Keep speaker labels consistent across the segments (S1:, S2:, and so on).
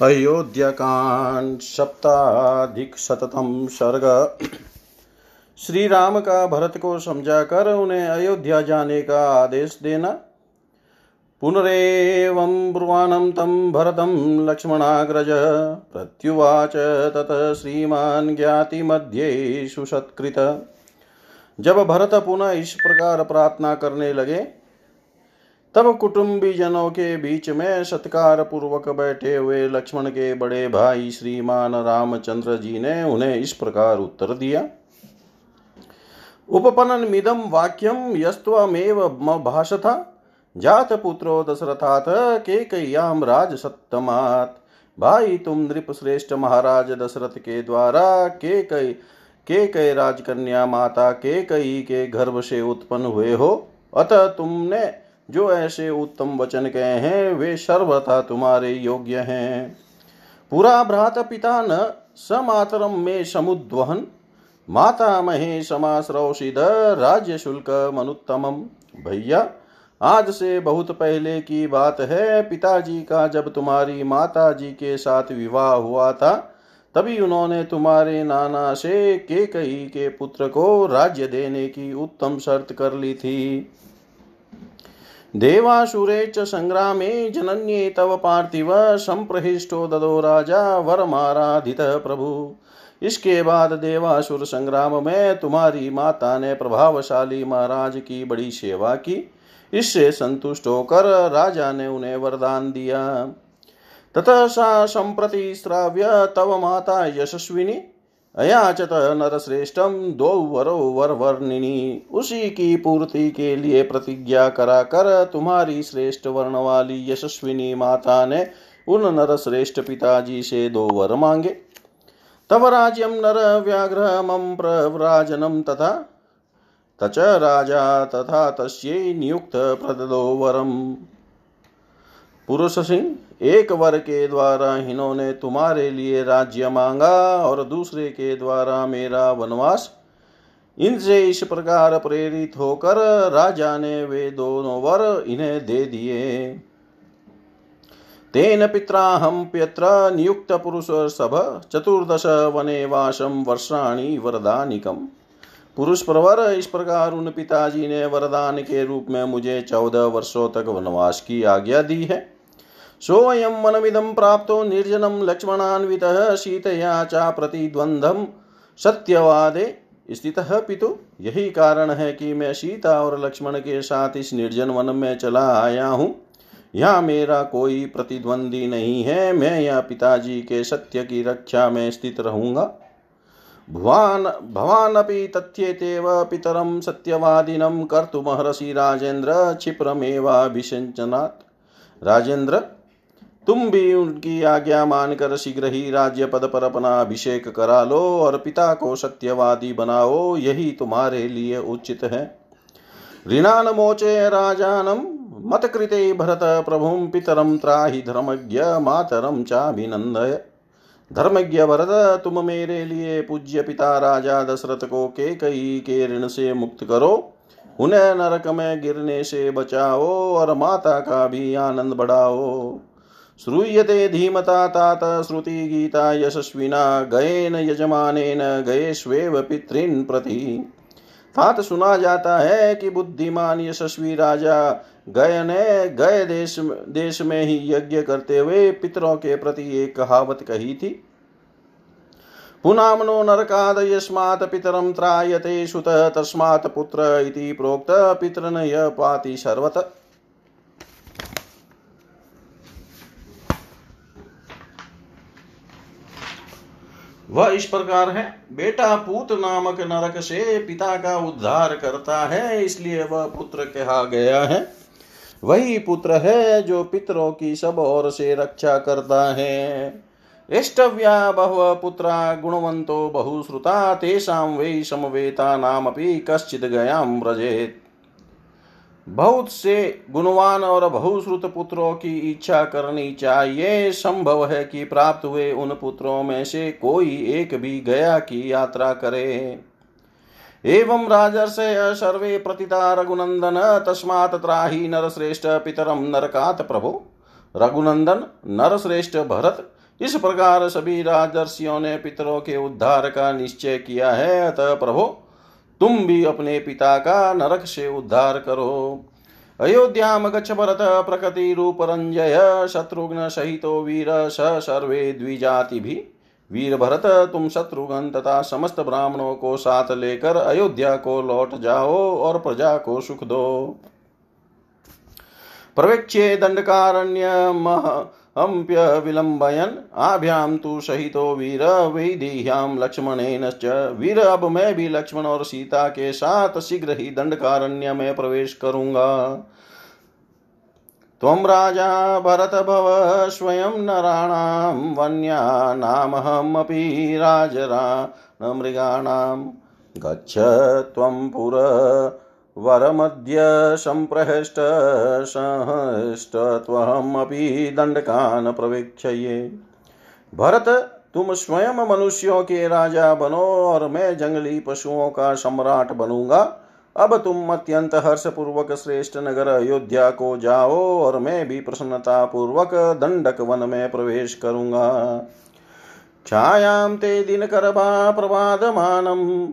S1: अयोध्याकांड, सप्ताधिक सर्ग। श्री राम का भरत को समझाकर उन्हें अयोध्या जाने का आदेश देना। पुनरेवं ब्रुवाणं तं भरतं लक्ष्मणाग्रज। प्रत्युवाच तत श्रीमान् ज्ञातिमध्ये सुसत्कृत। जब भरत पुनः इस प्रकार प्रार्थना करने लगे तब कुटुंबी जनों के बीच में सत्कार पूर्वक बैठे हुए लक्ष्मण के बड़े भाई श्रीमान रामचंद्र जी ने उन्हें इस प्रकार उत्तर दिया। उपपनन मिदम वाक्यम यस्त्वमेव भाषथा। जात पुत्रो दशरथाथ के कयाम राज सत्तमात भाई तुम नृप श्रेष्ठ महाराज दशरथ के द्वारा के कई के कई राजकन्या माता के कई के गर्भ से उत्पन्न हुए हो। अतः तुमने जो ऐसे उत्तम वचन कहे हैं, वे सर्वथा तुम्हारे योग्य हैं। पुरा भ्रात पिता न समातरम में समुद्वहन, माता महे समाश्रौषिद राज्य शुल्क मनुत्तम भैया, आज से बहुत पहले की बात है, पिताजी का जब तुम्हारी माता जी के साथ विवाह हुआ था, तभी उन्होंने तुम्हारे नाना से के कई के पुत्र को राज्य देने की उत्तम शर्त कर ली थी। देवासुरे च सङ्ग्रामे जनन्ये तव पार्थिव, संप्रहिष्टो ददो राजा वरमाराधित प्रभु। इसके बाद देवासुर संग्राम में तुम्हारी माता ने प्रभावशाली महाराज की बड़ी सेवा की। इससे संतुष्ट होकर राजा ने उन्हें वरदान दिया। ततः सा संप्रति श्राव्य तव माता यशस्विनी अयाचत नरश्रेष्ठम दो वरो वर वर्णिनी उसी की पूर्ति के लिए प्रतिज्ञा करा कर तुम्हारी श्रेष्ठ वर्ण वाली यशस्विनी माता ने उन नरश्रेष्ठ पिताजी से दो वर मांगे। तब राज्यम नर व्याघ्र मम प्रव्राजनम तथा तच राजा तथा तस्यै नियुक्त वरम पुरुष सिंह, एक वर के द्वारा इन्होंने तुम्हारे लिए राज्य मांगा और दूसरे के द्वारा मेरा वनवास। इनसे इस प्रकार प्रेरित होकर राजा ने वे दोनों वर इन्हें दे दिए। तेन पित्राहम प्यत्र नियुक्त पुरुष सभ, चतुर्दश वने वासम वर्षाणी वरदानिकम। पुरुष प्रवर, इस प्रकार उन पिताजी ने वरदान के रूप में मुझे चौदह वर्षों तक वनवास की आज्ञा दी है। सोऽयं वनमिदं प्राप्तो निर्जनं लक्ष्मणान्वितः सीतया च प्रतिद्वन्द्वं। सत्यवादे, स्थितः पितु, यही कारण है कि मैं सीता और लक्ष्मण के साथ इस निर्जन वन में चला आया हूँ। यहाँ मेरा कोई प्रतिद्वंदी नहीं है, मैं यहाँ पिताजी के सत्य की रक्षा में स्थित रहूँगा। भवान्, भवानपि तथ्येतेव पितरं सत्यवादिनं कर्तुमहर्षि राजेन्द्र क्षिप्रमेवाभिषिञ्चनात् राजेन्द्र तुम भी उनकी आज्ञा मानकर शीघ्र ही राज्य पद पर अपना अभिषेक करा लो और पिता को सत्यवादी बनाओ, यही तुम्हारे लिए उचित है। ऋणान मोचे राजानम मत कृते भरत प्रभुम पितरम त्राहि धर्मज्ञ मातरम चाभिनंदय धर्मज्ञ भरत तुम मेरे लिए पूज्य पिता राजा दशरथ को के कई के ऋण से मुक्त करो। उन्हें नरक में गिरने से बचाओ और माता का भी आनंद बढ़ाओ। श्रूयते धीमता तात श्रुति गीता यशस्विना गयेन यजमानेन गयेष्वेव पितॄन् प्रति। तात सुना जाता है कि बुद्धिमान यशस्वी राजा गय ने गय देश देश में ही यज्ञ करते हुए पितरों के प्रति एक कहावत कही थी। पुनामनो नरकाद यस्मात् पितरं त्रायते सुत, तस्मात् पुत्र इति प्रोक्त पितरन य पाति सर्वत। वह इस प्रकार है। बेटा पूत नामक नरक से पिता का उद्धार करता है, इसलिए वह पुत्र कहा गया है। वही पुत्र है जो पितरों की सब ओर से रक्षा करता है। इष्टव्या बहव पुत्रा गुणवंतो बहुश्रुता, तेषां वै समवेता नामपि कश्चित् गयां व्रजेत्। बहुत से गुणवान और बहुश्रुत पुत्रों की इच्छा करनी चाहिए। संभव है कि प्राप्त हुए उन पुत्रों में से कोई एक भी गया की यात्रा करे। एवं राजर्षय सर्वे प्रतिता रघुनंदन, तस्मात् त्राहि नरश्रेष्ठ पितरम नरकात प्रभो। रघुनंदन, नरश्रेष्ठ भरत, इस प्रकार सभी राजर्षियों ने पितरों के उद्धार का निश्चय किया है। अतः प्रभो तुम भी अपने पिता का नरक से उद्धार करो। अयोध्याम गच्छ भरत, प्रकृति रूप रंजय, शत्रुघ्न सहितो वीर, स सर्वे द्विजाति भी। वीर भरत, तुम शत्रुघ्न तथा समस्त ब्राह्मणों को साथ लेकर अयोध्या को लौट जाओ और प्रजा को सुख दो। प्रवेक्षे दंडकारण्य अम्प्य विलंबयन आभ्याम तु सहितो वीर वैदेह्याम लक्ष्मणेन वीर, अब मैं भी लक्ष्मण और सीता के साथ शीघ्र ही दंडकारण्य में प्रवेश करूँगा। त्वं राजा भरत भव स्वयं नराणां वन्यानामहमपि राजरा न मृगाणां गच्छ त्वं पुर वरमद्य सम्प्रहष्ट सहष्टत्वहमपि दण्डकान् प्रवीक्षये भरत, तुम स्वयं मनुष्यों के राजा बनो और मैं जंगली पशुओं का सम्राट बनूँगा। अब तुम अत्यंत हर्ष पूर्वक श्रेष्ठ नगर अयोध्या को जाओ और मैं भी प्रसन्नता पूर्वक दंडक वन में प्रवेश करूँगा। छायां ते दिनकरभा प्रवादमानम्।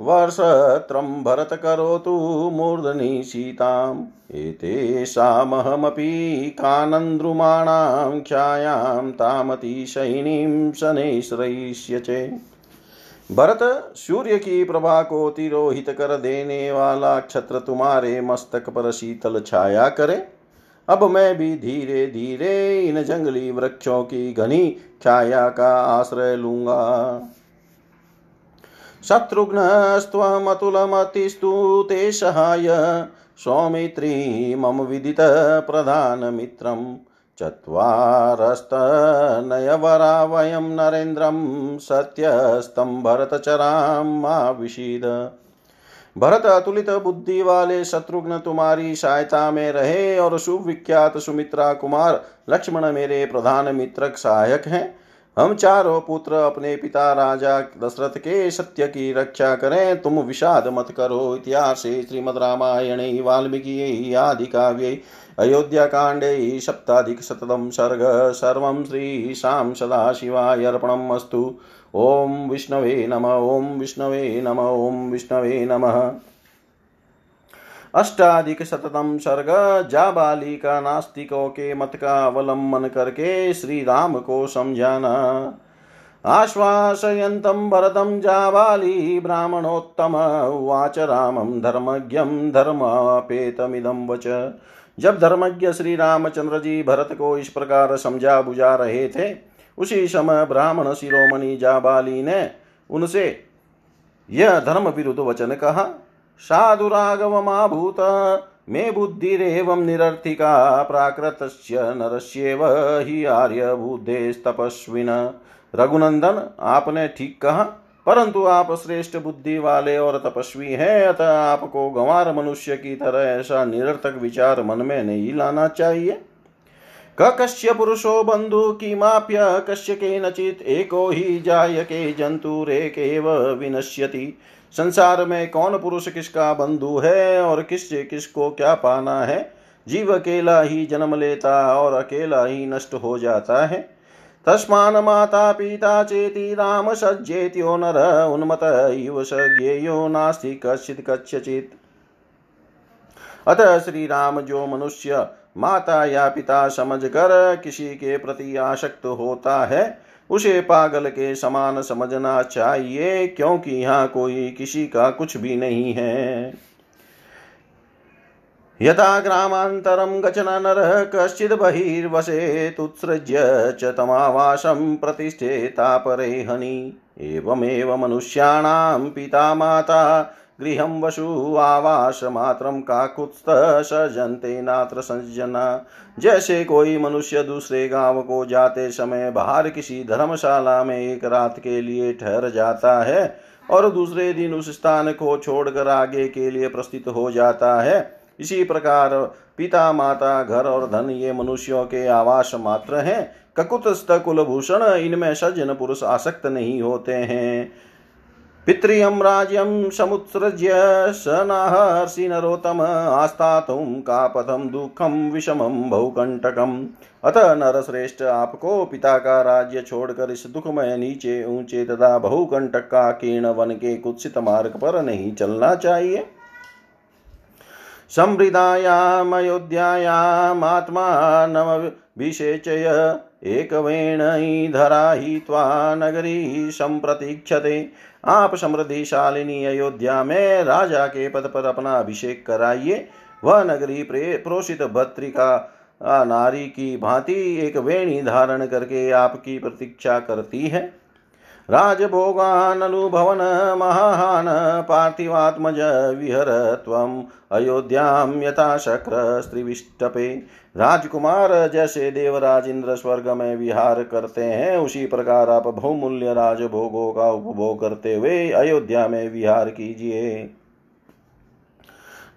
S1: वर्षत्रं भरतकरोतु मूर्धनि सीताम् एतेषामहमपि कानन्द्रुमाणां ख्यायां तामतिशयिनीं शनैश्रयिष्य चे। भरत सूर्य की प्रभा को तिरोहित कर देने वाला क्षत्र तुम्हारे मस्तक पर शीतल छाया करे। अब मैं भी धीरे धीरे इन जंगली वृक्षों की घनी छाया का आश्रय लूँगा। शत्रुघ्नस्त्वमतुलमतिस्तु ते सहाय सौमित्री मम विदित प्रधानमित्रम् चत्वारस्तनयवरा वयं नरेन्द्रं सत्यस्तं भरतचरां मा विषीद भरत अतुलित बुद्धि वाले शत्रुघ्न तुम्हारी सहायता में रहे और सुविख्यात सुमित्रा कुमार लक्ष्मण मेरे प्रधान मित्र सहायक हैं। हम चारों पुत्र अपने पिता राजा दशरथ के सत्य की रक्षा करें। तुम विषाद मत करो। इतिहास श्रीमद रामायण, वाल्मीकि आदि काव्य, अयोध्या अयोध्याकाण्डे सप्ताधिकशततं सर्ग, सर्वं श्रीशां सदाशिवाय अर्पणम् अस्तु। ॐ विष्णवे नम ॐ विष्णवे नम ॐ विष्णवे नमः। अष्टाधिक शततम सर्ग जाबाली का नास्तिकों के मत का अवलंबन करके श्री राम को समझाना। आश्वासयन्तं भरतं जाबाली, ब्राह्मणोत्तम उवाच रामं धर्मज्ञं धर्मापेतमिदं वच। जब धर्मज्ञ श्री रामचंद्र जी भरत को इस प्रकार समझा बुझा रहे थे, उसी समय ब्राह्मण शिरोमणि जाबाली ने उनसे यह धर्म विरुद्ध वचन कहा साधुरागवमाभूत मे बुद्धिरेवं निरर्थिका प्राकृतस्य नरस्येव हि आर्यबुद्धेस्तपस्विन। रघुनंदन, आपने ठीक कहा, परंतु आप श्रेष्ठ बुद्धि वाले और तपस्वी हैं, अतः आपको गंवार मनुष्य की तरह ऐसा निरर्थक विचार मन में नहीं लाना चाहिए। क कश्य पुरुषो बंधु की माप्य कश्य के नचित एको ही जाय के जंतु रेकेव विनश्यति। संसार में कौन पुरुष किसका बंधु है और किससे किसको क्या पाना है? जीव अकेला ही जन्म लेता और अकेला ही नष्ट हो जाता है। तस्मान माता पिता चेति राम सज्जेत्यो नर उन्मत इव स ज्ञेयो नास्ति कश्चित कस्यचित। अतः श्री राम जो मनुष्य माता या पिता समझकर किसी के प्रति आसक्त होता है उसे पागल के समान समझना चाहिए, क्योंकि यहाँ कोई किसी का कुछ भी नहीं है। यथा ग्रामान्तरं गचन नरः कश्चिद् बहिर्वसेतुत्सृज्य च तमावासं प्रतिष्ठेतापरे हनि। एवमेव मनुष्याणां पिता माता गृहं वसु आवासमात्रं काकुत्स्थ सजन्ते नात्र सज्जना। जैसे कोई मनुष्य दूसरे गाँव को जाते समय बाहर किसी धर्मशाला में एक रात के लिए ठहर जाता है और दूसरे दिन उस स्थान को छोड़कर आगे के लिए प्रस्थित हो जाता है। इसी प्रकार पिता, माता, घर और धन ये मनुष्यों के आवास मात्र हैं। ककुत कुलभूषण, इनमें सज्जन पुरुष आसक्त नहीं होते हैं। पितृयं राज्यं समुत्सृज्य स नाहर्षि नरोत्तम आस्तातुं कापथं दुःखं विषमं बहुकण्टकम्। अतः नरश्रेष्ठ आपको पिता का राज्य छोड़कर इस दुखमय नीचे, ऊँचे तथा बहुकंटक का कीर्ण वन के कुत्सित मार्ग पर नहीं चलना चाहिए। समृद्धायामयोध्यायामात्मानमभिषेचय एकवेणधरा हि त्वा नगरी संप्रतीक्षते। आप समृद्धिशालिनी अयोध्या में राजा के पद पर अपना अभिषेक कराइए। वह नगरी प्रोषित भत्रिका नारी की भांति एक वेणी धारण करके आपकी प्रतीक्षा करती है। राजभोगान् अनुभवन महान पार्थिवात्मज विहर त्वम् अयोध्यां यथा शक्र स्त्रिविष्टपे राजकुमार जैसे देवराज इंद्र स्वर्ग में विहार करते हैं, उसी प्रकार आप बहुमूल्य राजभोगों का उपभोग करते हुए अयोध्या में विहार कीजिए।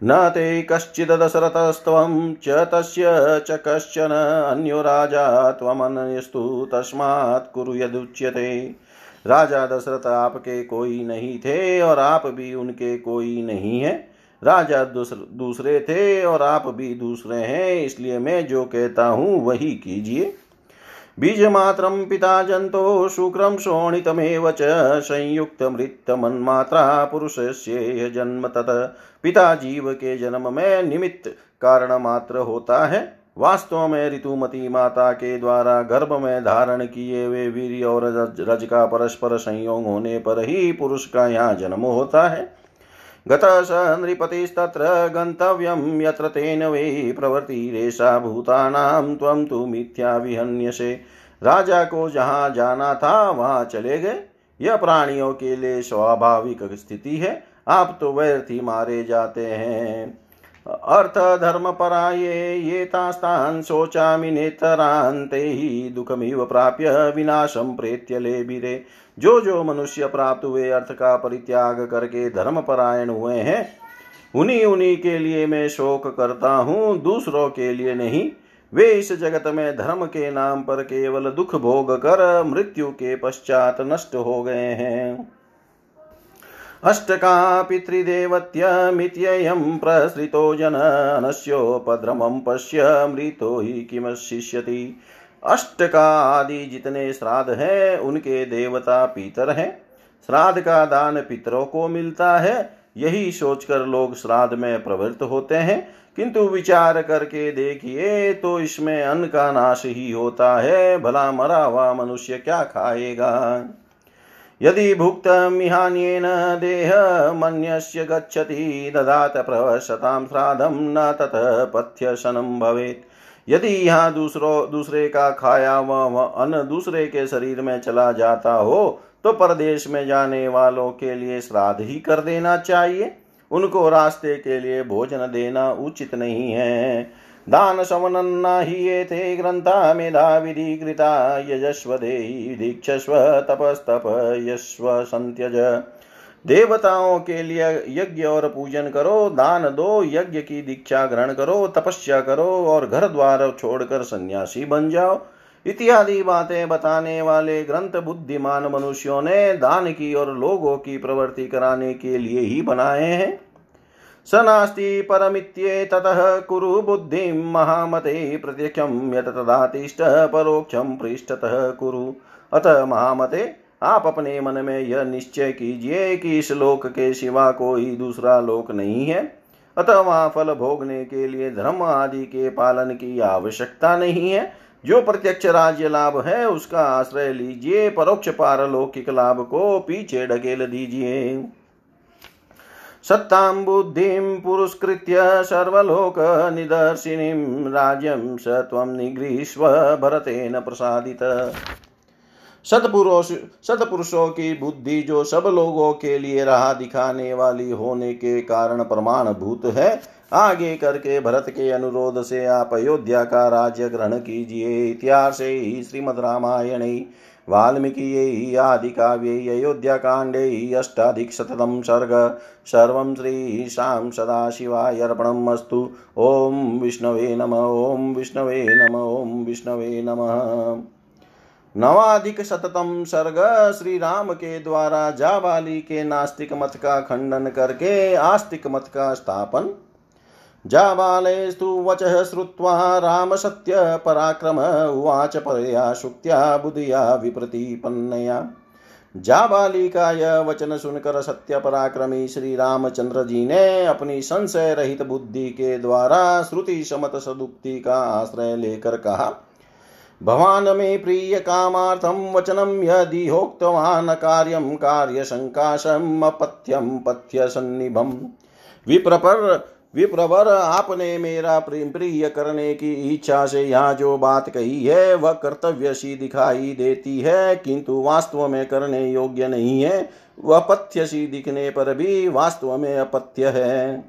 S1: न ते कश्चिददशरथस्त्वं च तस्य च कश्चन अन्यो राजा त्वमनयस्तु तस्मात् कुरु यदुच्यते। राजा दशरथ आपके कोई नहीं थे और आप भी उनके कोई नहीं है। राजा दूसरे थे और आप भी दूसरे हैं, इसलिए मैं जो कहता हूँ वही कीजिए। बीजमात्रं पिता जन्तो, शुक्रं शोणितमेव च संयुक्तमृत्तमन्मात्रा पुरुषस्य जन्म तत्। पिता जीव के जन्म में निमित्त कारण मात्र होता है। वास्तव में ऋतुमती माता के द्वारा गर्भ में धारण किए हुए वीर और रज का परस्पर संयोग होने पर ही पुरुष का यहाँ जन्म होता है। गत स नृपतिस्तत्र गन्तव्यं यत्र तेन वै प्रवृत्तिरेषा भूतानां त्वं तु मिथ्या विहन्यसे राजा को जहाँ जाना था, वहाँ चले गए। यह प्राणियों के लिए स्वाभाविक स्थिति है। आप तो व्यर्थी मारे जाते हैं। अर्थ धर्म पराये ये तास्तान् शोचामि नेतरान्ते ही दुखमिव प्राप्य विनाशम प्रेत्य लेबिरे जो जो मनुष्य प्राप्त हुए अर्थ का परित्याग करके धर्म परायण हुए हैं, उन्हीं उन्हीं के लिए मैं शोक करता हूँ, दूसरों के लिए नहीं। वे इस जगत में धर्म के नाम पर केवल दुख भोग कर मृत्यु के पश्चात नष्ट हो गए हैं। अष्टका पितृदेवत्यमित्ययं प्रसृतो जननस्योपद्रमं पश्य मृतो ही किमशिष्यति। अष्टका आदि जितने श्राद्ध हैं, उनके देवता पितर हैं। श्राद्ध का दान पितरों को मिलता है। यही सोचकर लोग श्राद्ध में प्रवृत्त होते हैं। किंतु विचार करके देखिए तो इसमें अन्न का नाश ही होता है। भला मरा हुआ मनुष्य क्या खाएगा? यदि भुक्तमिहान्येन देहमन्यस्य गच्छति, ददात प्रवशतां श्राद्धं न ततः पथ्यशनं भवेत्। यदि यहाँ दूसरों, दूसरे का खाया व अन्न दूसरे के शरीर में चला जाता हो तो परदेश में जाने वालों के लिए श्राद्ध ही कर देना चाहिए। उनको रास्ते के लिए भोजन देना उचित नहीं है। दान समनन्ना हि एते ग्रन्था मेधा विधिकृता यजस्व देहि दीक्षस्व तपस्तप यस्व संत्यज देवताओं के लिए यज्ञ और पूजन करो, दान दो, यज्ञ की दीक्षा ग्रहण करो, तपस्या करो और घर द्वार छोड़कर सन्यासी बन जाओ। इत्यादि बातें बताने वाले ग्रंथ बुद्धिमान मनुष्यों ने दान की और लोगों की प्रवृत्ति कराने के लिए ही बनाए हैं। स नास्ति परमित्येततः कुरु बुद्धिं महामते प्रत्यक्षं यत तदातिष्ठ परोक्षं पृष्ठतः कुरु। अतः महामते, आप अपने मन में यह निश्चय कीजिए कि इस लोक के सिवा कोई दूसरा लोक नहीं है। अतः वहाँ फल भोगने के लिए धर्म आदि के पालन की आवश्यकता नहीं है। जो प्रत्यक्ष राज्य लाभ है, उसका आश्रय लीजिए, परोक्ष पारलौकिक लाभ को पीछे ढकेल दीजिए। सत्तां बुद्धिं पुरस्कृत्य सर्वलोकनिदर्शिनीं राज्यं स त्वं निगृहीष्व भरतेन प्रसादित। सतपुरुष सतपुरुषों की बुद्धि जो सब लोगों के लिए राह दिखाने वाली होने के कारण प्रमाण भूत है, आगे करके भरत के अनुरोध से आप अयोध्या का राज्य ग्रहण कीजिए। इतिहास श्रीमद रामायण वाल्मीकियै आदिकाव्यै अयोध्याकाण्डे अष्टाधिकशततं सर्ग। सर्वं श्रीशां सदाशिवाय अर्पणम् अस्तु ॐ विष्णवे नम, ॐ विष्णवे नम, ॐ विष्णवे नमः। नवाधिक शततम सर्ग श्री राम के द्वारा जाबाली के नास्तिक मत का खंडन करके आस्तिक मत का स्थापन जाबालेस्तु वचः श्रुत्वा राम सत्य पराक्रम उवाच परया शुक्त्या बुधिया विप्रतिपन्नया। जाबाली का यह वचन सुनकर सत्य पराक्रमी श्री रामचंद्र जी ने अपनी संशय रहित बुद्धि के द्वारा श्रुति समत सदुक्ति का आश्रय लेकर कहा, भवान मे प्रिय कामार्थम वचनम यदि होक्तवान् कार्यम कार्य संकाशम अपथ्यम पथ्य सन्निभम विप्रपर विप्रवर आपने मेरा प्रिय करने की इच्छा से यहाँ जो बात कही है, वह कर्तव्य सी दिखाई देती है, किंतु वास्तव में करने योग्य नहीं है। वह पथ्य सी दिखने पर भी वास्तव में अपथ्य है।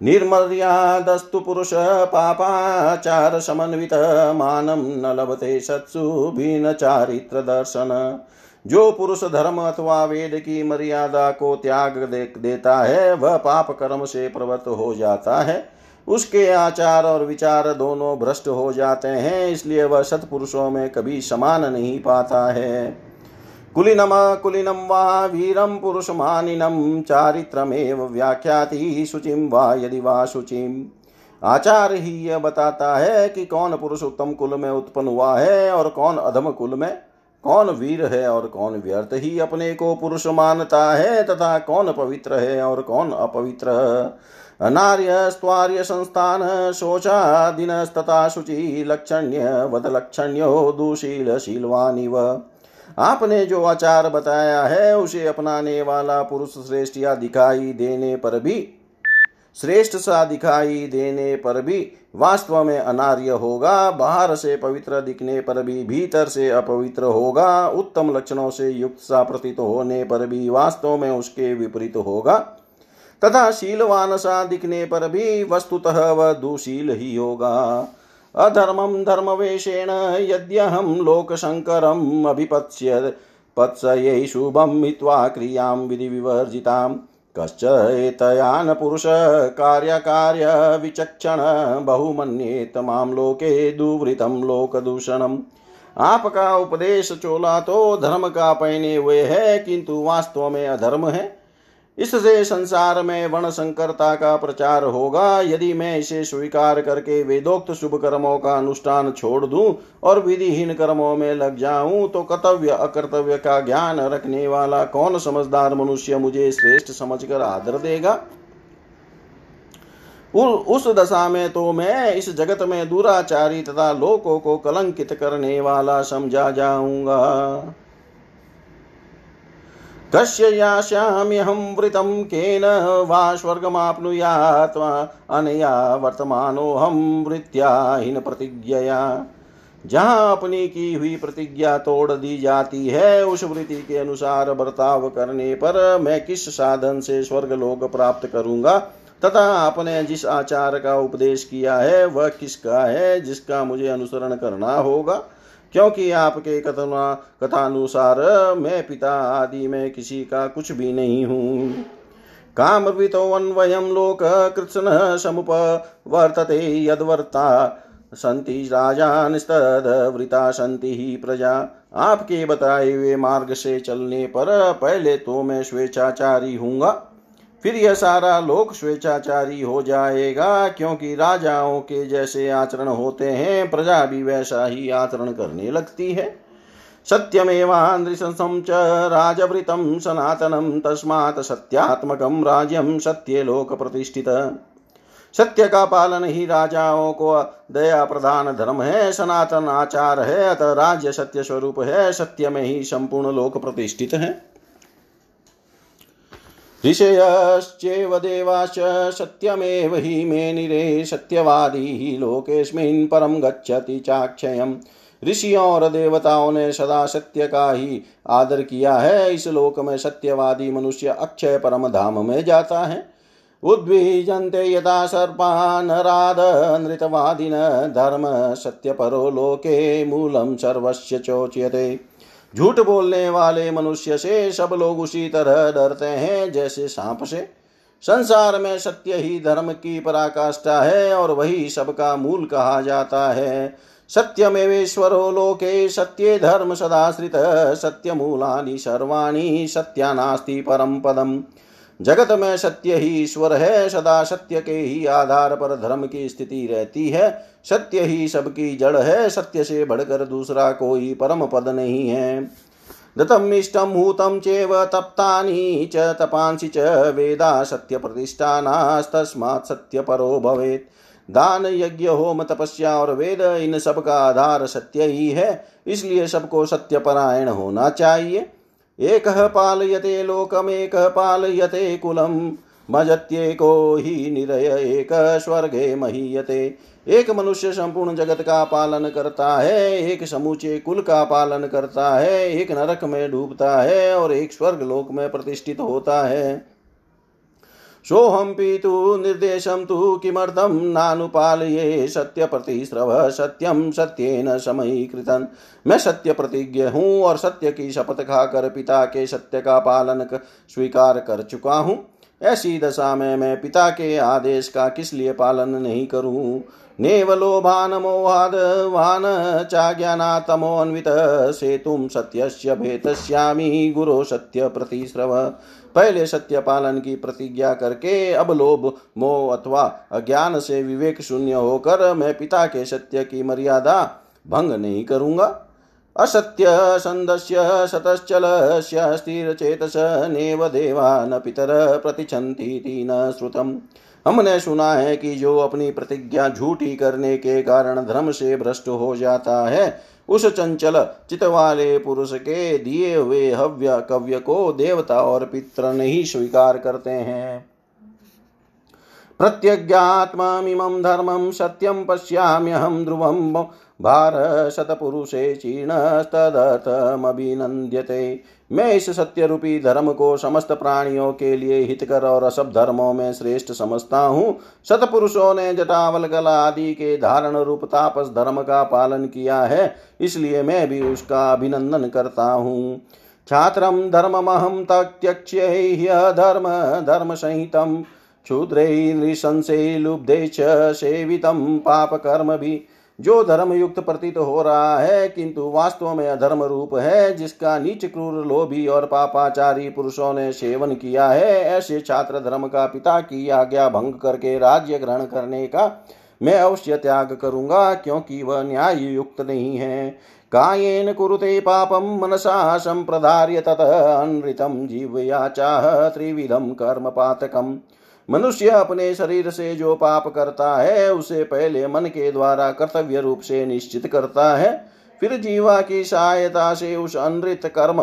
S1: निर्मर्यादस्तु पुरुष पापाचार समन्वित मानम न लभते सत्सु भिन्न चारित्र दर्शन। जो पुरुष धर्म अथवा वेद की मर्यादा को त्याग दे, देता है वह पाप कर्म से प्रवृत्त हो जाता है। उसके आचार और विचार दोनों भ्रष्ट हो जाते हैं इसलिए वह सत्पुरुषों में कभी समान नहीं पाता है। कुलिनम कुलिनम वा वीरम पुरुष मानिनम चारित्रमेव व्याख्याति शुचिम वा यदि वा शुचिम आचार ही यह बताता है कि कौन पुरुष उत्तम कुल में उत्पन्न हुआ है और कौन अधम कुल में कौन वीर है और कौन व्यर्थ ही अपने को पुरुष मानता है, तथा कौन पवित्र है और कौन अपवित्र? अनार्य स्वार्य संस्थान शुचि लक्षण्य वद लक्षण्यो दुशील शीलवानिव। आपने जो आचार बताया है, उसे अपनाने वाला पुरुष श्रेष्ठ या दिखाई देने पर भी श्रेष्ठ सा दिखाई देने पर भी वास्तव में अनार्य होगा, बाहर से पवित्र दिखने पर भी, भीतर से अपवित्र होगा, उत्तम लक्षणों से युक्त सा प्रतीत होने पर भी वास्तव में उसके विपरीत होगा। तथा शीलवान सा दिखने पर भी वस्तुतः वह दुशील ही होगा। अधर्मम धर्मवेशेण यद्यहम लोकशंकरम अभिपत्स्य पत्सये शुभम मित्वा क्रियाँ विधि विवर्जिताम् कश्च एतयान् पुरुष कार्यकार्यविचक्षण बहुमन्येत माँ लोके दुवृतं लोकदूषणम्। आपका उपदेश चोला तो धर्म का पहने हुए है, किंतु वास्तव में अधर्म है। इससे संसार में वर्ण संकरता का प्रचार होगा। यदि मैं इसे स्वीकार करके वेदोक्त शुभ कर्मों का अनुष्ठान छोड़ दूँ और विधिहीन कर्मों में लग जाऊँ तो कर्तव्य अकर्तव्य का ज्ञान रखने वाला कौन समझदार मनुष्य मुझे श्रेष्ठ समझकर आदर देगा? उस दशा में तो मैं इस जगत में दुराचारी तथा लोकों को कलंकित करने वाला समझा जाऊँगा। कस्य यास्याम्यहं वृतं केन वा स्वर्गमाप्नुयात् अनया वर्तमानोऽहं वृत्याहीन प्रतिज्ञया जहाँ अपनी की हुई प्रतिज्ञा तोड़ दी जाती है, उस वृत्ति के अनुसार बर्ताव करने पर मैं किस साधन से स्वर्ग लोक प्राप्त करूँगा, तथा आपने जिस आचार का उपदेश किया है, वह किसका है, जिसका मुझे अनुसरण करना होगा? क्योंकि आपके कथना, कथानुसार मैं पिता आदि में किसी का कुछ भी नहीं हूँ। समुप वर्तते यद्वर्ता। सन्ति राजानिस्तद्वृता सन्ति ही प्रजा। आपके बताए हुए मार्ग से चलने पर पहले तो मैं स्वेच्छाचारी हूँगा। फिर यह सारा लोक स्वेच्छाचारी हो जाएगा, क्योंकि राजाओं के जैसे आचरण होते हैं, प्रजा भी वैसा ही आचरण करने लगती है। सत्यमेवान्द्रिशंसं च राजवृतं सनातनं, तस्मात् सत्यात्मकं राज्यं प्रतिष्ठित सत्य का पालन ही राजाओं को दया प्रधान धर्म है, सनातन आचार है, अतः राज्य सत्य स्वरूप है, सत्य में ही संपूर्ण लोक प्रतिष्ठित है। ऋषयश्चेव देवाश्च सत्यमेव हि मेनिरे सत्यवादी लोकेस्मिन् परम गच्छति चाक्षयम् ऋषियों और देवताओं ने सदा सत्य का ही आदर किया है। इस लोक में सत्यवादी मनुष्य अक्षय परम धाम में जाता है। उद्विजन्ते यदा सर्पा नराद नृतवादिन धर्म सत्यपरो लोके मूलं सर्वस्य चोच्यते। झूठ बोलने वाले मनुष्य से सब लोग उसी तरह डरते हैं, जैसे सांप से। संसार में सत्य ही धर्म की पराकाष्ठा है और वही सबका मूल कहा जाता है। सत्यमेवेश्वरो लोके सत्ये धर्म सदाश्रित सत्यमूलानि सर्वाणि सत्या नास्ती परम पदम्। जगत में सत्य ही ईश्वर है सदा सत्य के ही आधार पर धर्म की स्थिति रहती है। सत्य ही सबकी जड़ है, सत्य से बढ़कर दूसरा कोई परम पद नहीं है। दतम इष्टम हूतम चेव तप्तानि च, तपांसि च वेदा सत्य प्रतिष्ठानास्तस्मात् सत्य परो भवेत्। दान यज्ञ होम तपस्या और वेद, इन सब का आधार सत्य ही है, इसलिए सबको सत्य परायण होना चाहिए। एक पालयते लोकमेक पालयते कुलम। मजत्येको ही निरय एक स्वर्गे महीयते। एक मनुष्य संपूर्ण जगत का पालन करता है, एक समूचे कुल का पालन करता है, एक नरक में डूबता है और एक स्वर्ग लोक में प्रतिष्ठित होता है। सोऽहं पीतु निर्देशं तु किमर्थं नानुपालये सत्यप्रतिस्रव सत्यम सत्येन समयीकृतन। मैं सत्य प्रतिज्ञ हूँ और सत्य की शपथ खाकर पिता के सत्य का पालन कर, स्वीकार कर चुका हूँ। ऐसी दशा में मैं पिता के आदेश का किस लिए पालन नहीं करूँ? नेवलोभान मोहाद वान चाज्ञानातमोन्वित सेतुं सत्यस्य भेतस्यामि गुरो सत्य प्रतिश्रव पहले सत्य पालन की प्रतिज्ञा करके अब लोभ, मोह अथवा अज्ञान से विवेक शून्य होकर मैं पिता के सत्य की मर्यादा भंग नहीं करूँगा। असत्य संदस्य शतश्चलस्य स्थिरचेतस नेव देवा न पितर प्रतिछन्ति न श्रुतम्। हमने सुना है कि जो अपनी प्रतिज्ञा झूठी करने के कारण धर्म से भ्रष्ट हो जाता है उस चंचल चित वाले पुरुष के दिए हुए हव्य कव्य को देवता और पित्र नहीं स्वीकार करते हैं। प्रत्यज्ञात्मामिमं धर्मं सत्यं पश्याम्यहं ध्रुवं भारशतपुरुषे क्षीणस्तदर्थमभिनन्द्यते। मैं इस सत्य रूपी धर्म को समस्त प्राणियों के लिए हितकर और सब धर्मों में श्रेष्ठ समझता हूँ। सतपुरुषों ने जटावल कला आदि के धारण रूप तापस धर्म का पालन किया है, इसलिए मैं भी उसका अभिनंदन करता हूँ। छात्रम धर्ममहं त्यक्ष्य धर्म धर्म संहितम क्षुद्रैर्नृशंसे लुब्धे च सेवितं पापकर्मभिः, जो धर्म युक्त प्रतीत हो रहा है, किंतु वास्तव में अधर्म रूप है, जिसका नीच क्रूर लोभी और पापाचारी पुरुषों ने सेवन किया है, ऐसे छात्र धर्म का पिता की आज्ञा भंग करके राज्य ग्रहण करने का मैं अवश्य त्याग करूँगा, क्योंकि वह न्याय युक्त नहीं है। कायेन कुरुते पापम मनसा संप्रदार्य तत अनृतम जीवया चाह त्रिविधम कर्म पातकम मनुष्य अपने शरीर से जो पाप करता है, उसे पहले मन के द्वारा कर्तव्य रूप से निश्चित करता है। फिर जीवा की सहायता से उस अनृत कर्म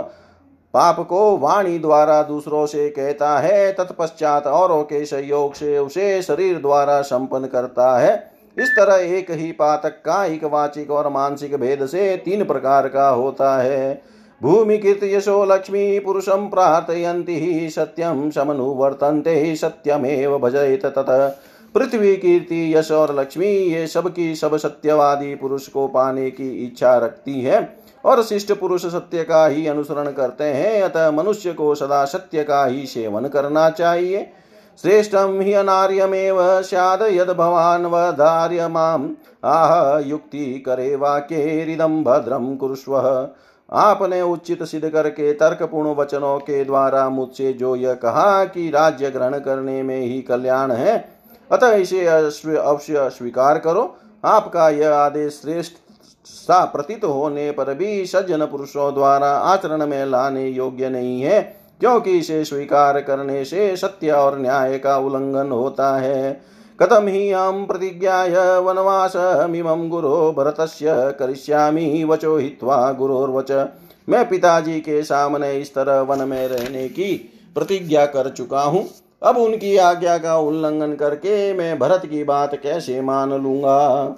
S1: पाप को वाणी द्वारा दूसरों से कहता है। तत्पश्चात औरों के सहयोग से उसे शरीर द्वारा संपन्न करता है। इस तरह एक ही पातक, कायिक, वाचिक और मानसिक भेद से तीन प्रकार का होता है। यशो लक्ष्मी पुरुषं प्रार्थयन्ति सत्यं समनुवर्तन्ते, सत्यमेव भजयत तत। पृथ्वी कीर्ति यश और लक्ष्मी, ये सबकी सब सत्यवादी पुरुष को पाने की इच्छा रखती है और शिष्ट पुरुष सत्य का ही अनुसरण करते हैं, अतः मनुष्य को सदा सत्य का ही सेवन करना चाहिए। श्रेष्ठम ही अनार्यमेव, स्याद यद भवान वधार्य माम आह, युक्ति करे वाक्येरिदम भद्रम कुरुष्व। आपने उचित सिद्ध करके, तर्कपूर्ण वचनों के द्वारा मुझसे जो यह कहा कि राज्य ग्रहण करने में ही कल्याण है, अतः इसे अवश्य स्वीकार करो। आपका यह आदेश श्रेष्ठ सा प्रतीत होने पर भी सज्जन पुरुषों द्वारा आचरण में लाने योग्य नहीं है, क्योंकि इसे स्वीकार करने से सत्य और न्याय का उल्लंघन होता है। कथम ही अहम प्रतिज्ञाय वनवासमिमं गुरो भरतस्य करिष्यामि वचो हित्वा गुरोर्वच। मैं पिताजी के सामने इस तरह वन में रहने की प्रतिज्ञा कर चुका हूँ। अब उनकी आज्ञा का उल्लंघन करके मैं भरत की बात कैसे मान लूँगा?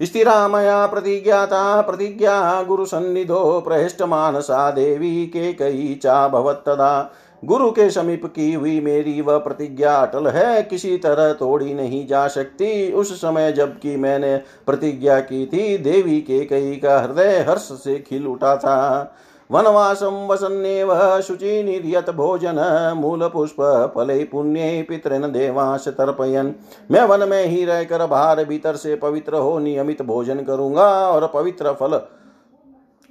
S1: स्थिरा मया प्रतिज्ञाता, प्रतिज्ञा गुरु सन्निधो प्रहिष्ट मानसा देवी के कई चा भवत्तदा गुरु के समीप की हुई मेरी वह प्रतिज्ञा अटल है, किसी तरह तोड़ी नहीं जा सकती। उस समय जबकि मैंने प्रतिज्ञा की थी, देवी के कई का हृदय हर्ष से खिल उठा था। वनवासम वनवासं वसन्नेव शुचि निर्यत भोजन मूल पुष्प फले पुण्य पितृन देवास तर्पयन। मैं वन में ही रहकर बाहर भीतर से पवित्र हो, नियमित भोजन करूँगा और पवित्र फल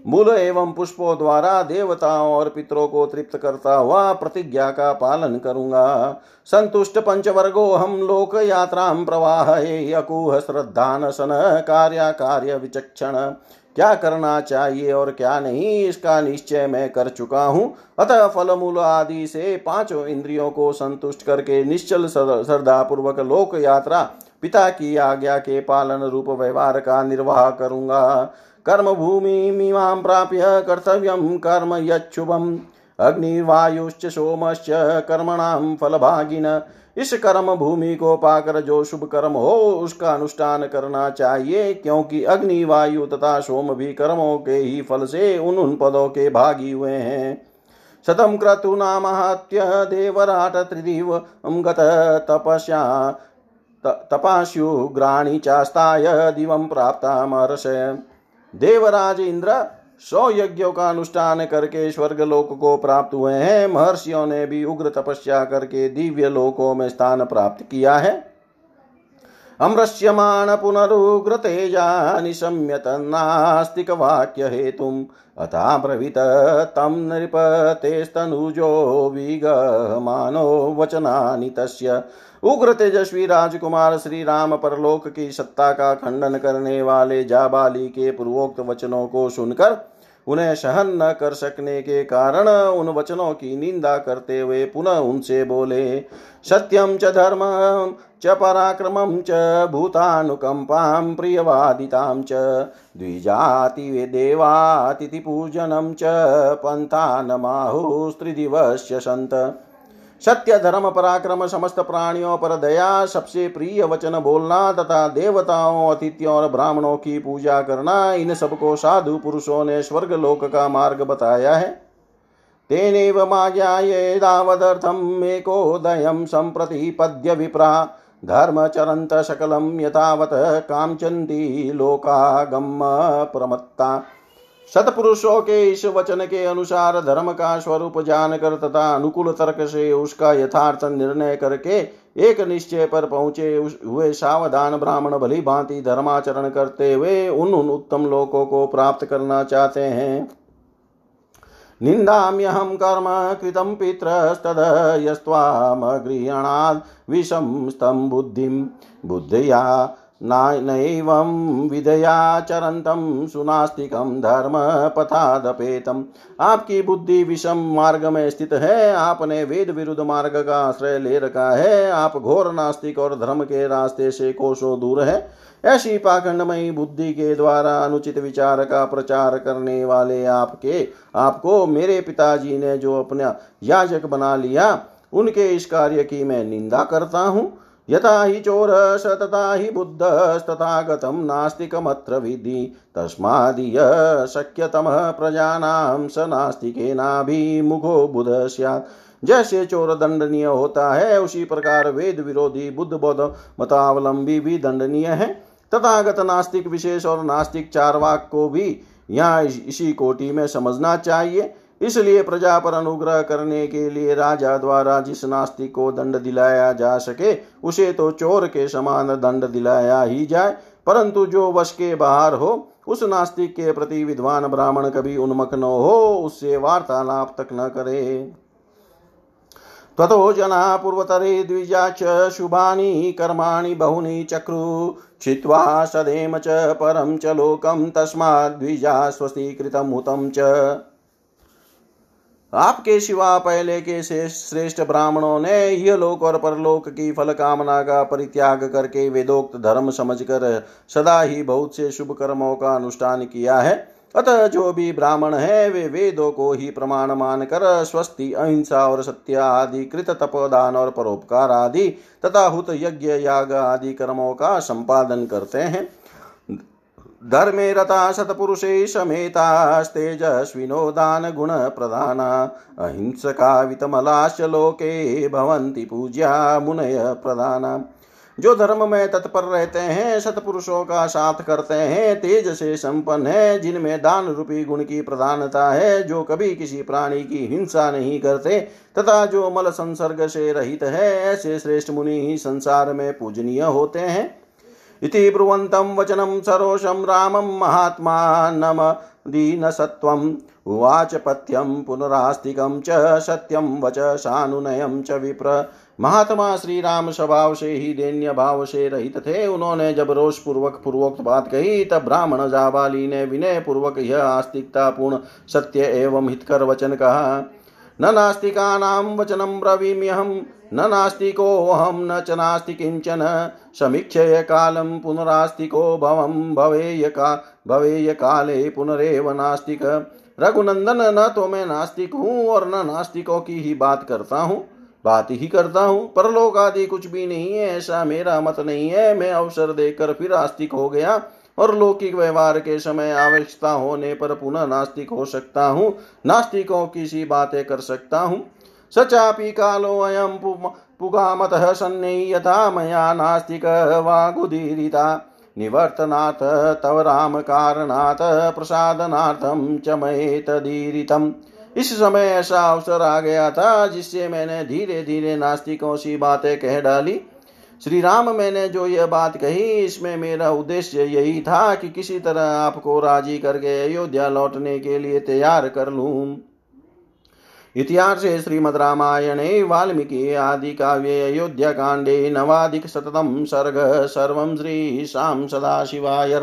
S1: मूल एवं पुष्पों द्वारा देवताओं और पितरों को तृप्त करता हुआ प्रतिज्ञा का पालन करूँगा। संतुष्ट पंचवर्गो हम लोक यात्रा प्रवाह अकुह श्रद्धानसन कार्य कार्य विचक्षण। क्या करना चाहिए और क्या नहीं, इसका निश्चय मैं कर चुका हूँ। अतः फल मूल आदि से पाँचों इंद्रियों को संतुष्ट करके निश्चल श्रद्धा पूर्वक लोक यात्रा पिता की आज्ञा के पालन रूप व्यवहार का निर्वाह करूँगा। कर्म भूमि मीमां प्राप्य कर्तव्यं कर्म यच्छुभम् अग्निवायुश्च सोमश्च कर्मणां फलभागिन। इस कर्म भूमि को पाकर जो शुभ कर्म हो, उसका अनुष्ठान करना चाहिए, क्योंकि अग्नि वायु तथा सोम भी कर्मों के ही फल से उन उन पदों के भागी हुए हैं। शतम क्रतु क्रतुनामहत्य देवराट त्रिदिव गत तपस्या तपास्युग्राणी चास्ताय दिवं प्राप्तामर्ष देवराज इंद्र सौ यज्ञों का अनुष्ठान करके स्वर्ग लोक को प्राप्त हुए हैं। महर्षियों ने भी उग्र तपस्या करके दिव्य लोकों में स्थान प्राप्त किया है। अमृश्यमाण पुनरुग्र तेजा निशम्यत नास्तिक वाक्य हेतु अथा ब्रवीत तम नृपतेस्तनुजो विगमानो वचनानि तस्य उग्र तेजस्वी राजकुमार श्री राम परलोक की सत्ता का खंडन करने वाले जाबाली के पूर्वोक्त वचनों को सुनकर उन्हें सहन न कर सकने के कारण उन वचनों की निंदा करते हुए पुनः उनसे बोले सत्यम च धर्म, च पराक्रमं, च भूतानुकम्पां प्रियवादितां च द्विजाति देवातिथिपूजनं च, पन्थानमाहुस्त्रिदिवस्य सन्त। सत्य, धर्म, पराक्रम, समस्त प्राणियों पर दया, सबसे प्रिय वचन बोलना तथा देवताओं, अतिथियों और ब्राह्मणों की पूजा करना, इन सबको साधु पुरुषों ने स्वर्ग लोक का मार्ग बताया है। तेनेव माज्ञायेदावदर्थम् एकोदयं सम्प्रतिपद्य विप्रा धर्मचरन्त सकलं यथावत् कामचन्दी लोकागम प्रमत्ता। सतपुरुषों के इस वचन के अनुसार धर्म का स्वरूप जानकर तथा अनुकूल तर्क से उसका यथार्थ निर्णय करके एक निश्चय पर पहुँचे हुए सावधान ब्राह्मण भली भांति धर्माचरण करते हुए उन उन उत्तम लोकों को प्राप्त करना चाहते हैं। निन्दाम्यहं कर्म कृतं पितरस्तद यस्त्वामगृह्णाद् विषं स्तं बुद्धिं बुद्धया नैवं विधयाचरन्तं सुनास्तिकं धर्मपथादपेतम् आपकी बुद्धि विषम मार्ग में स्थित है, आपने वेद विरुद्ध मार्ग का आश्रय ले रखा है, आप घोर नास्तिक और धर्म के रास्ते से कोसों दूर है। ऐसी पाखंडमयी बुद्धि के द्वारा अनुचित विचार का प्रचार करने वाले आपके, आपको मेरे पिताजी ने जो अपना याजक बना लिया, उनके इस कार्य की मैं निंदा करता हूँ। यथा हि चोरस, तथा हि बुद्धस्तथागतं नास्तिकमत्र विधि। तस्मादिय शक्यतमः प्रजानां स नास्तिकेनाभिमुखो बुध स्यात्। जैसे चोर दंडनीय होता है, उसी प्रकार वेद विरोधी बुद्ध बौद्ध मतावलंबी भी दंडनीय है। तथागत नास्तिक विशेष और नास्तिक चारवाक को भी यहाँ इसी कोटि में समझना चाहिए। इसलिए प्रजा पर अनुग्रह करने के लिए राजा द्वारा जिस नास्तिक को दंड दिलाया जा सके, उसे तो चोर के समान दंड दिलाया ही जाए। परंतु जो वश के बाहर हो, उस नास्तिक के प्रति विद्वान ब्राह्मण कभी उन्मक न हो, उससे वार्तालाप तक न करे। ततो जना पूर्वतरे द्विजा च शुभानि कर्माणि बहुनि चक्रु, छित्त्वा सदेम च परं च लोकं तस्माद्विजा स्वस्तीकृतमुतं च। आपके सिवा पहले के श्रेष्ठ ब्राह्मणों ने यह लोक और परलोक की फल कामना का परित्याग करके वेदोक्त धर्म समझकर सदा ही बहुत से शुभ कर्मों का अनुष्ठान किया है। अतः जो भी ब्राह्मण है, वे वेदों को ही प्रमाण मानकर स्वस्ति, अहिंसा और सत्य आदि, कृत तपोदान और परोपकार आदि तथा हुत यज्ञ, याग आदि कर्मों का संपादन करते हैं। धर्मे रता शतपुरुषे समेतास्तेजस्विनो अहिंसका वितमलाश्च लोके भवन्ति पूज्या मुनय प्रधाना जो धर्म में तत्पर रहते हैं सतपुरुषों का साथ करते हैं, तेज से संपन्न है, जिनमें दान रूपी गुण की प्रधानता है, जो कभी किसी प्राणी की हिंसा नहीं करते, तथा जो मल संसर्ग से रहित है, ऐसे श्रेष्ठ मुनि ही संसार में पूजनीय होते हैं। इति ब्रुवन्तं वचनं सरोषं रामं महात्मानम दीनसत्त्वम्। उवाच पथ्यं पुनरास्तिकं च सत्यं वच सानुनयं च विप्र। महात्मा श्री राम स्वभाव से ही दैन्य भाव से रहित थे। उन्होंने जब रोष पूर्वक पूर्वोक्त बात कही, तब ब्राह्मण जाबाली ने विनय पूर्वक यह आस्तिकता पूर्ण सत्य एवं हितकर वचन कहा, न नास्तिकानां वचनं ब्रवीम्यहं, न नास्तिकोऽहं, न च नास्ति समीक्षय कालं पुनरास्तिको भवं भवेय का भवेय काले पुनरेव नास्तिक। रघुनंदन न तो मैं नास्तिक हूँ और न नास्तिकों की ही बात करता हूँ। बात ही करता हूँ परलोक आदि कुछ भी नहीं है, ऐसा मेरा मत नहीं है। मैं अवसर देकर फिर आस्तिक हो गया, और लौकिक व्यवहार के समय आवश्यकता होने पर पुनः नास्तिक हो सकता हूँ, नास्तिकों की सी बातें कर सकता हूँ। सचापि कालो अयम पुगामतः सन्नै यथा मया नास्तिक वागुदीरिता। निवर्तनात् तव राम कारणात् प्रसादनार्थं च मयेतदीरितम्। इस समय ऐसा अवसर आ गया था, जिससे मैंने धीरे धीरे नास्तिकों सी बातें कह डाली। श्री राम, मैंने जो यह बात कही, इसमें मेरा उद्देश्य यही था कि किसी तरह आपको राज़ी करके अयोध्या लौटने के लिए तैयार कर लूँ। इतिहासे श्रीमद्रामायणे वाल्मीकि आदि काव्ये अयोध्याकाण्डे नवाधिकशततम सर्ग सर्वं श्रीशां सदाशिवाय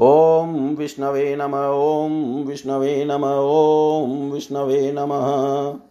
S1: ॐ विष्णवे नम, ॐ विष्णवे नम, ॐ विष्णवे नमः।